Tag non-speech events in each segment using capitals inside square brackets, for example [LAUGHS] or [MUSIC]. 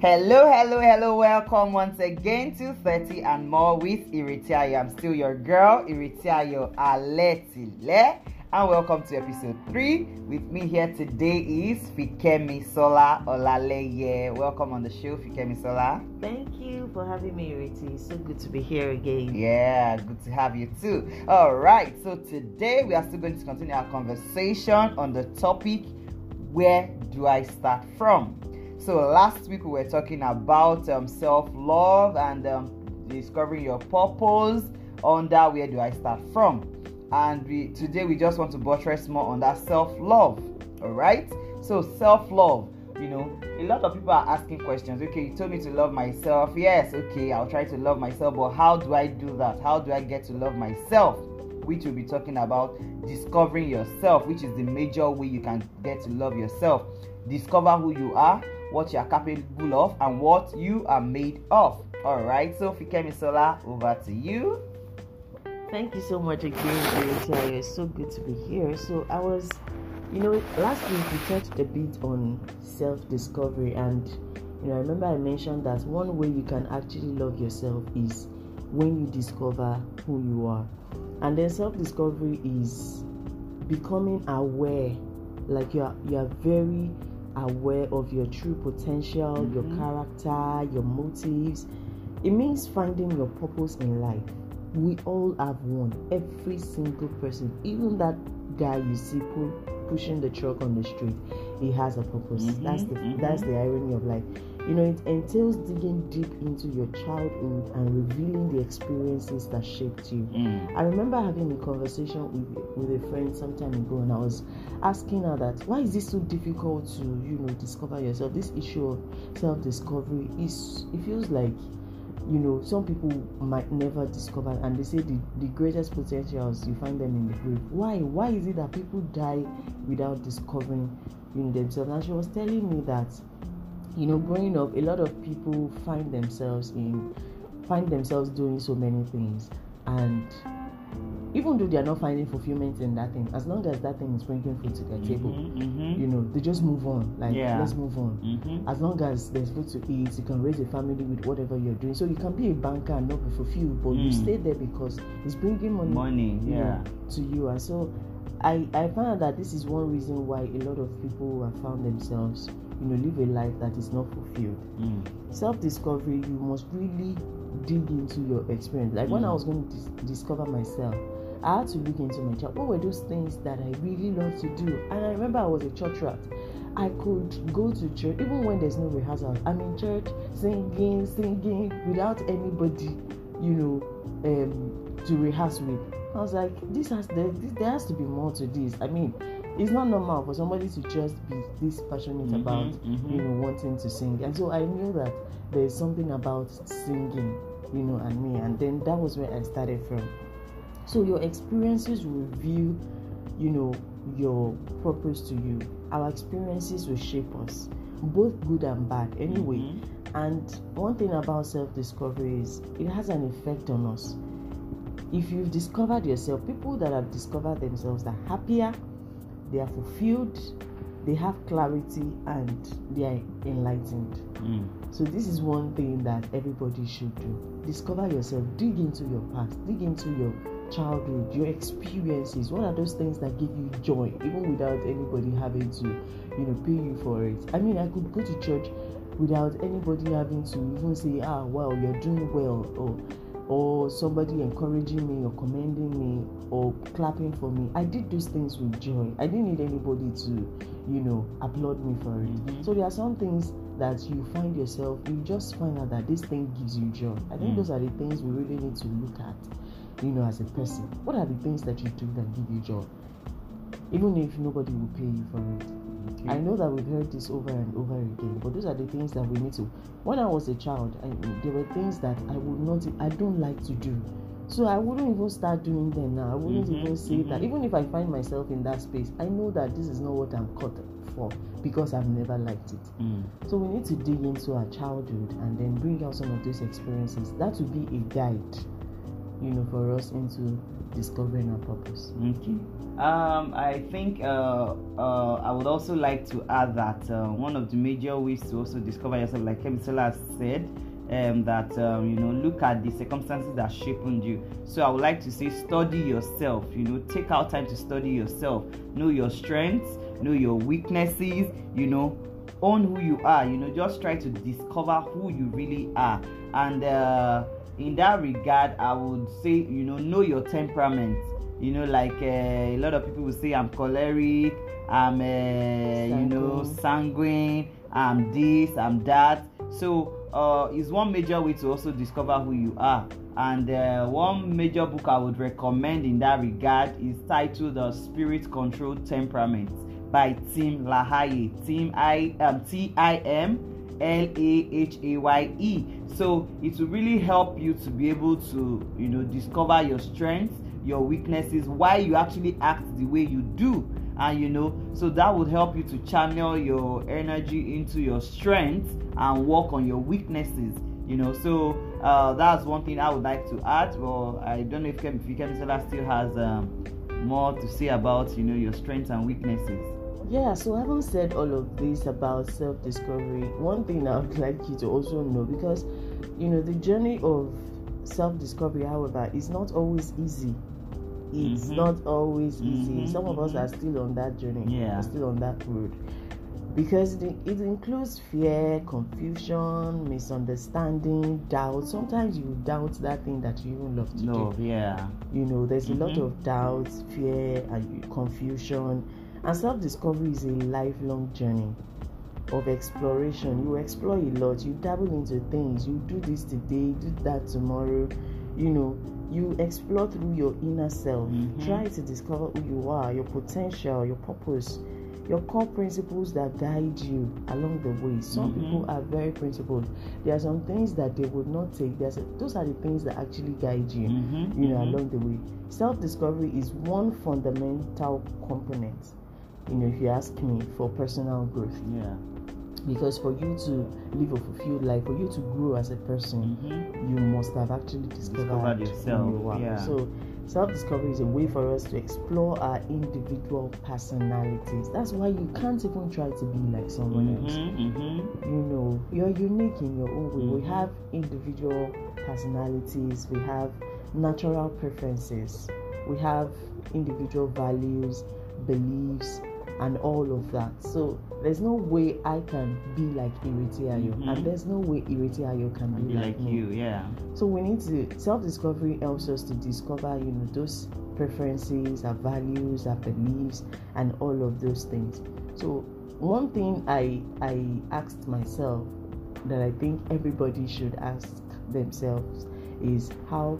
Hello, hello, hello. Welcome once again to 30 and more with Iritiayo. I'm still your girl, Iritiayo Aletile. And welcome to episode 3. With me here today is Fikemi Sola Olaleye. Welcome on the show, Fikemi Sola. Thank you for having me, Iriti. It's so good to be here again. Yeah, good to have you too. All right, so today we are still going to continue our conversation on the topic Where do I start from? So last week we were talking about um, self-love and um, discovering your purpose under where do I start from. And we today we just want to buttress more on that self-love. All right. So self-love. You know, a lot of people are asking questions. Okay, you told me to love myself. Yes, okay, I'll try to love myself, but how do I do that? How do I get to love myself? Which we'll be talking about discovering yourself, which is the major way you can get to love yourself. Discover who you are, what you are capable of, and what you are made of. All right, so Fikemi Sola, over to you. Thank you so much again. It's so good to be here. So I was, you know, last week we touched a bit on self-discovery, and you know, I remember I mentioned that one way you can actually love yourself is when you discover who you are, and then self-discovery is becoming aware, like you are you are very aware of your true potential, mm-hmm. your character, your motives. It means finding your purpose in life. We all have one. Every single person, even that guy you see pull, pushing the truck on the street, he has a purpose. Mm-hmm, that's the mm-hmm. that's the irony of life. You know, it entails digging deep into your childhood and revealing the experiences that shaped you. Mm. I remember having a conversation with, with a friend some time ago, and I was asking her that why is it so difficult to, you know, discover yourself? This issue of self-discovery is it feels like you know some people might never discover and they say the, the greatest potentials you find them in the grave why why is it that people die without discovering you know themselves and she was telling me that you know growing up a lot of people find themselves in find themselves doing so many things and even though they are not finding fulfillment in that thing as long as that thing is bringing food to their table mm-hmm, mm-hmm. you know they just move on like yeah. let's move on mm-hmm. as long as there's food to eat you can raise a family with whatever you're doing so you can be a banker and not be fulfilled but mm. you stay there because it's bringing money money yeah know, to you and so I, I found out that this is one reason why a lot of people have found themselves you know live a life that is not fulfilled. Mm. self-discovery you must really dig into your experience. Like mm. when i was going to dis- discover myself i had to look into my child. What were those things that i really love to do? And i remember i was a church rat. I could go to church even when there's no rehearsal. I'm in church singing singing without anybody you know um, to rehearse with. I was like this has there, this, there has to be more to this. I mean it's not normal for somebody to just be this passionate mm-hmm, about mm-hmm. you know wanting to sing. And so i knew that there's something about singing you know and me. And then that was where i started from. So your experiences reveal you know your purpose to you. Our experiences will shape us both good and bad anyway. Mm-hmm. and one thing about self-discovery is it has an effect on us. If you've discovered yourself people that have discovered themselves are happier they are fulfilled, they have clarity, and they are enlightened. Mm. So, this is one thing that everybody should do. Discover yourself, dig into your past, dig into your childhood, your experiences. What are those things that give you joy, even without anybody having to, you know, pay you for it? I mean, I could go to church without anybody having to even say, ah, well, you're doing well, or or somebody encouraging me or commending me or clapping for me. I did those things with joy. I didn't need anybody to, you know, applaud me for it. Mm-hmm. So there are some things that you find yourself, you just find out that this thing gives you joy. I think mm those are the things we really need to look at, you know, as a person. What are the things that you do that give you joy? Even if nobody will pay you for it. I know that we've heard this over and over again, but those are the things that we need to. When I was a child, I, there were things that I would not, I don't like to do. So I wouldn't even start doing them now. I wouldn't mm-hmm, even say mm-hmm. that. Even if I find myself in that space, I know that this is not what I'm cut for because I've never liked it. Mm. So we need to dig into our childhood and then bring out some of those experiences. That would be a guide, you know, for us into discovering our purpose. Okay. Um, I think uh, uh, I would also like to add that uh, one of the major ways to also discover yourself, like Kemisola said, um, that um, you know look at the circumstances that shaped you. So I would like to say study yourself. You know, take out time to study yourself. Know your strengths. Know your weaknesses. You know, own who you are. You know, just try to discover who you really are. And uh, in that regard, I would say you know know your temperament you know like uh, a lot of people will say i'm choleric i'm uh, you know sanguine i'm this i'm that so uh, it's one major way to also discover who you are and uh, one major book i would recommend in that regard is titled the spirit controlled temperament by tim lahaye tim i um, t-i-m l-a-h-a-y-e so it will really help you to be able to you know discover your strengths your weaknesses, why you actually act the way you do. And you know, so that would help you to channel your energy into your strengths and work on your weaknesses. You know, so uh, that's one thing I would like to add. Well, I don't know if Kemisola still has um, more to say about you know your strengths and weaknesses. Yeah, so having said all of this about self discovery, one thing I would [LAUGHS] like you to also know because you know the journey of self discovery, however, is not always easy it's mm-hmm. not always easy. Mm-hmm. Some of us are still on that journey. Yeah. still on that road. Because it, it includes fear, confusion, misunderstanding, doubt. Sometimes you doubt that thing that you even love to no, do. yeah. You know, there's mm-hmm. a lot mm-hmm. of doubts, fear, and confusion. And self discovery is a lifelong journey of exploration. You explore a lot, you dabble into things, you do this today, do that tomorrow, you know you explore through your inner self mm-hmm. try to discover who you are your potential your purpose your core principles that guide you along the way some mm-hmm. people are very principled there are some things that they would not take There's those are the things that actually guide you mm-hmm. you know mm-hmm. along the way self-discovery is one fundamental component you know if you ask me for personal growth yeah because for you to live a fulfilled life for you to grow as a person mm-hmm. you must have actually discovered, discovered yourself you yeah. so self-discovery is a way for us to explore our individual personalities that's why you can't even try to be like someone mm-hmm, else mm-hmm. you know you're unique in your own way we mm-hmm. have individual personalities we have natural preferences we have individual values beliefs and all of that. So there's no way I can be like Ireti Ayo, mm-hmm. and there's no way Ireti Ayo can be, be like, like you. Yeah. So we need to self-discovery helps us to discover, you know, those preferences, our values, our beliefs, and all of those things. So one thing I I asked myself that I think everybody should ask themselves is how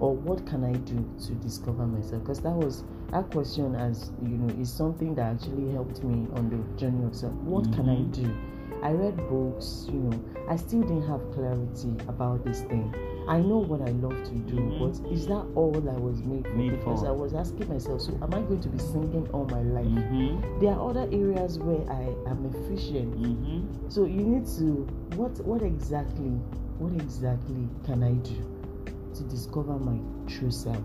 or what can I do to discover myself? Because that was that question as you know is something that actually helped me on the journey of self what mm-hmm. can i mm-hmm. do i read books you know i still didn't have clarity about this thing i know what i love to do mm-hmm. but is that all i was made for made because for. i was asking myself so am i going to be singing all my life mm-hmm. there are other areas where i am efficient mm-hmm. so you need to what what exactly what exactly can i do to discover my true self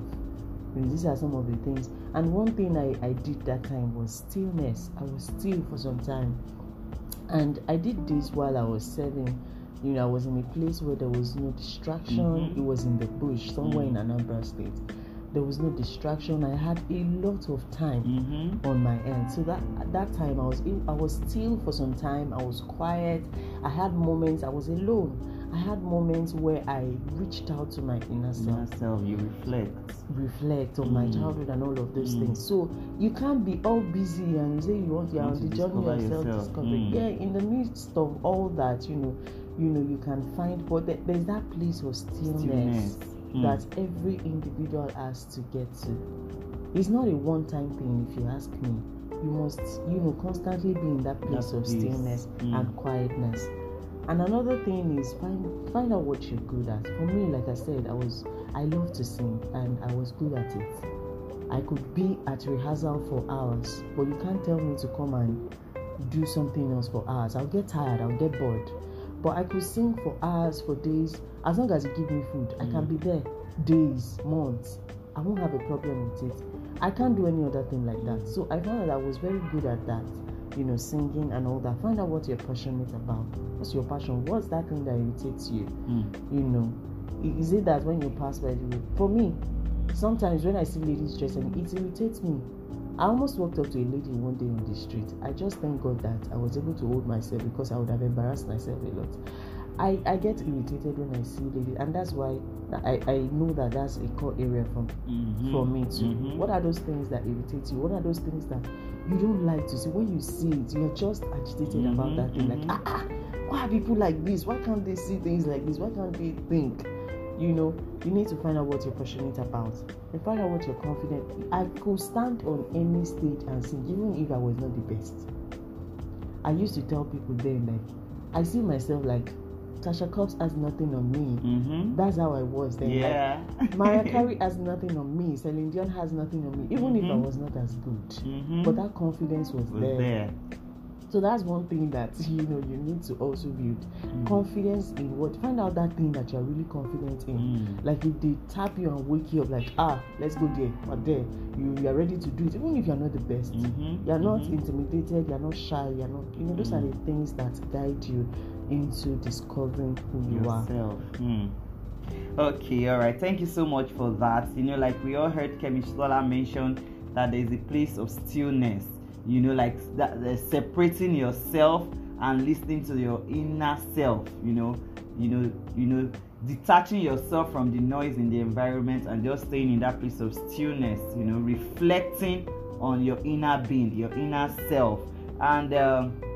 know, these are some of the things. And one thing I, I did that time was stillness. I was still for some time. And I did this while I was serving. You know, I was in a place where there was no distraction. Mm-hmm. It was in the bush, somewhere mm-hmm. in Anambra State. There was no distraction. I had a lot of time mm-hmm. on my end. So that at that time I was I was still for some time. I was quiet. I had moments I was alone I had moments where I reached out to my inner self. Inner self, you reflect. Reflect on mm. my childhood and all of those mm. things. So you can't be all busy and you say you want you're on the journey of self discovery. Mm. Yeah, in the midst of all that, you know, you know, you can find but there's that place of stillness, stillness. Mm. that every individual has to get to. It's not a one time thing if you ask me. You must, you know, constantly be in that place that of place. stillness mm. and quietness and another thing is find find out what you're good at. For me, like I said, I was I love to sing and I was good at it. I could be at rehearsal for hours, but you can't tell me to come and do something else for hours. I'll get tired, I'll get bored. But I could sing for hours, for days, as long as you give me food. I can mm. be there days, months, I won't have a problem with it. I can't do any other thing like that. So I found that I was very good at that, you know, singing and all that. Find out what you're passionate about. What's your passion? What's that thing that irritates you? Mm. You know, is it that when you pass by the road? For me, sometimes when I see ladies dressing, it irritates me. I almost walked up to a lady one day on the street. I just thank God that I was able to hold myself because I would have embarrassed myself a lot. I, I get irritated when I see ladies, and that's why I, I know that that's a core area for, mm-hmm. for me too. Mm-hmm. What are those things that irritate you? What are those things that you don't like to see? When you see it, you're just agitated mm-hmm. about that thing. Like, ah, ah, why are people like this? Why can't they see things like this? Why can't they think? You know, you need to find out what you're passionate about and find out what you're confident. I could stand on any stage and sing, even if I was not the best. I used to tell people then, like, I see myself like Tasha Cobbs has nothing on me. Mm-hmm. That's how I was then. Yeah. Like, Mariah [LAUGHS] Carey has nothing on me. Celine Dion has nothing on me. Even mm-hmm. if I mm-hmm. was not as good, mm-hmm. but that confidence was, was there. there. So that's one thing that [LAUGHS] you know you need to also build mm. confidence in what find out that thing that you're really confident in. Mm. Like if they tap you and wake you up, like ah, let's go there or there, you, you are ready to do it, even if you're not the best. Mm-hmm. You're not mm-hmm. intimidated, you're not shy, you're not you know, those are the mm. things that guide you into discovering who you are. Mm. Okay, all right. Thank you so much for that. You know, like we all heard Kemi Sola mention that there's a place of stillness. You know, like that separating yourself and listening to your inner self. You know, you know, you know, detaching yourself from the noise in the environment and just staying in that place of stillness. You know, reflecting on your inner being, your inner self, and. Um,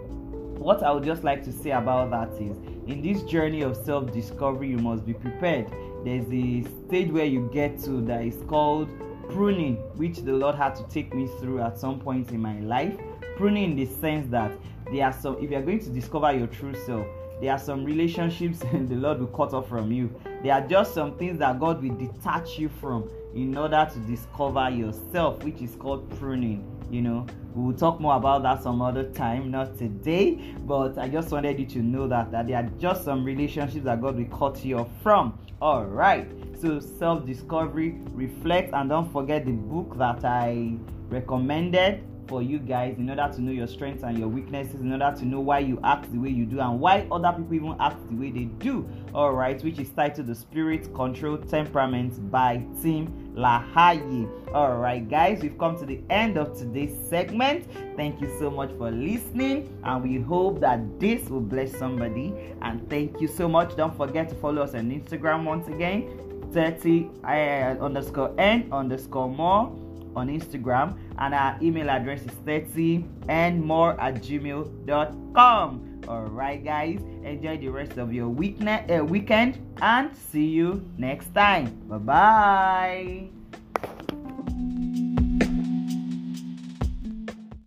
what I would just like to say about that is in this journey of self discovery, you must be prepared. There's a stage where you get to that is called pruning, which the Lord had to take me through at some point in my life. Pruning in the sense that there are some, if you're going to discover your true self, there are some relationships [LAUGHS] and the Lord will cut off from you. There are just some things that God will detach you from in order to discover yourself, which is called pruning. You know, we'll talk more about that some other time, not today. But I just wanted you to know that, that there are just some relationships that God will cut you off from. All right. So self discovery, reflect, and don't forget the book that I recommended for you guys in order to know your strengths and your weaknesses, in order to know why you act the way you do and why other people even act the way they do. All right, which is titled The Spirit Control Temperament by Tim LaHaye. All right, guys, we've come to the end of today's segment. Thank you so much for listening, and we hope that this will bless somebody. And thank you so much. Don't forget to follow us on Instagram once again 30 uh, underscore n underscore more on Instagram, and our email address is 30 and more at gmail.com. Alright, guys, enjoy the rest of your weekend, uh, weekend and see you next time. Bye bye.